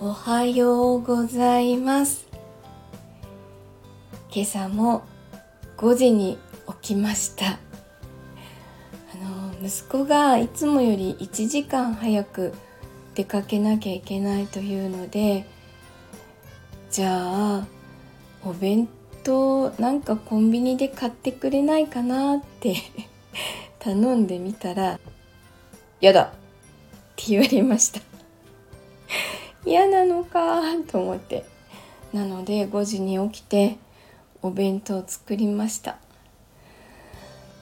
おはようございます今朝も5時に起きましたあの息子がいつもより1時間早く出かけなきゃいけないというのでじゃあお弁当なんかコンビニで買ってくれないかなって 頼んでみたら「やだ!」って言われました嫌なのか と思って。なので5時に起きてお弁当を作りました。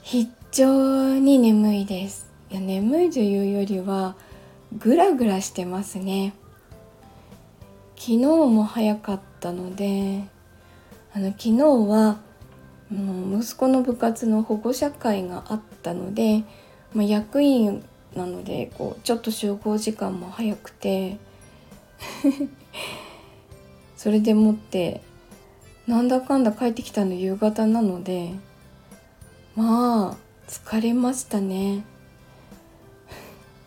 非常に眠いです。いや眠いというよりはグラグラしてますね。昨日も早かったのであの昨日は息子の部活の保護者会があったので、まあ、役員なのでこうちょっと集合時間も早くて それでもってなんだかんだ帰ってきたの夕方なのでまあ疲れましたね。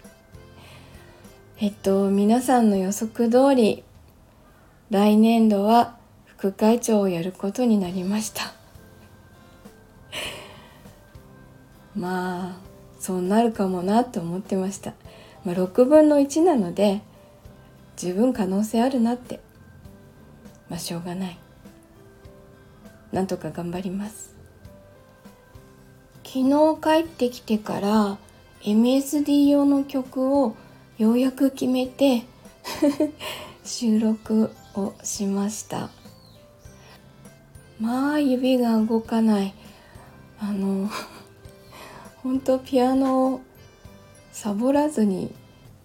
えっと皆さんの予測通り来年度は副会長をやることになりました。まあそうなるかもなと思ってました、まあ、6分の1なので十分可能性あるなって。まあしょうがない。なんとか頑張ります。昨日帰ってきてから MSD 用の曲をようやく決めて 収録をしました。まあ指が動かない。あの 本当ピアノをサボらずに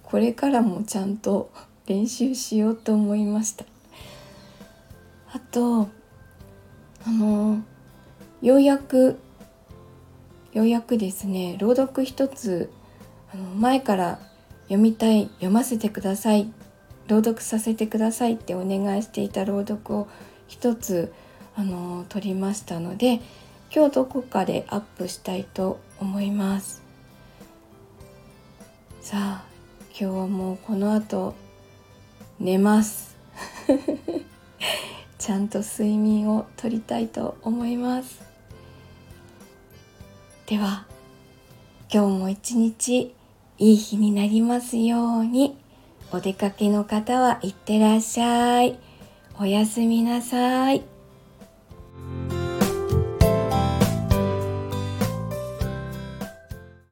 これからもちゃんと練習しようと思いました。あとあのようやくようやくですね朗読一つあの前から読みたい読ませてください朗読させてくださいってお願いしていた朗読を一つあの撮りましたので今日どこかでアップしたいと思います。さあ今日はもうこの後寝ます。ちゃんと睡眠をとりたいと思います。では今日も一日いい日になりますようにお出かけの方はいってらっしゃい。おやすみなさい。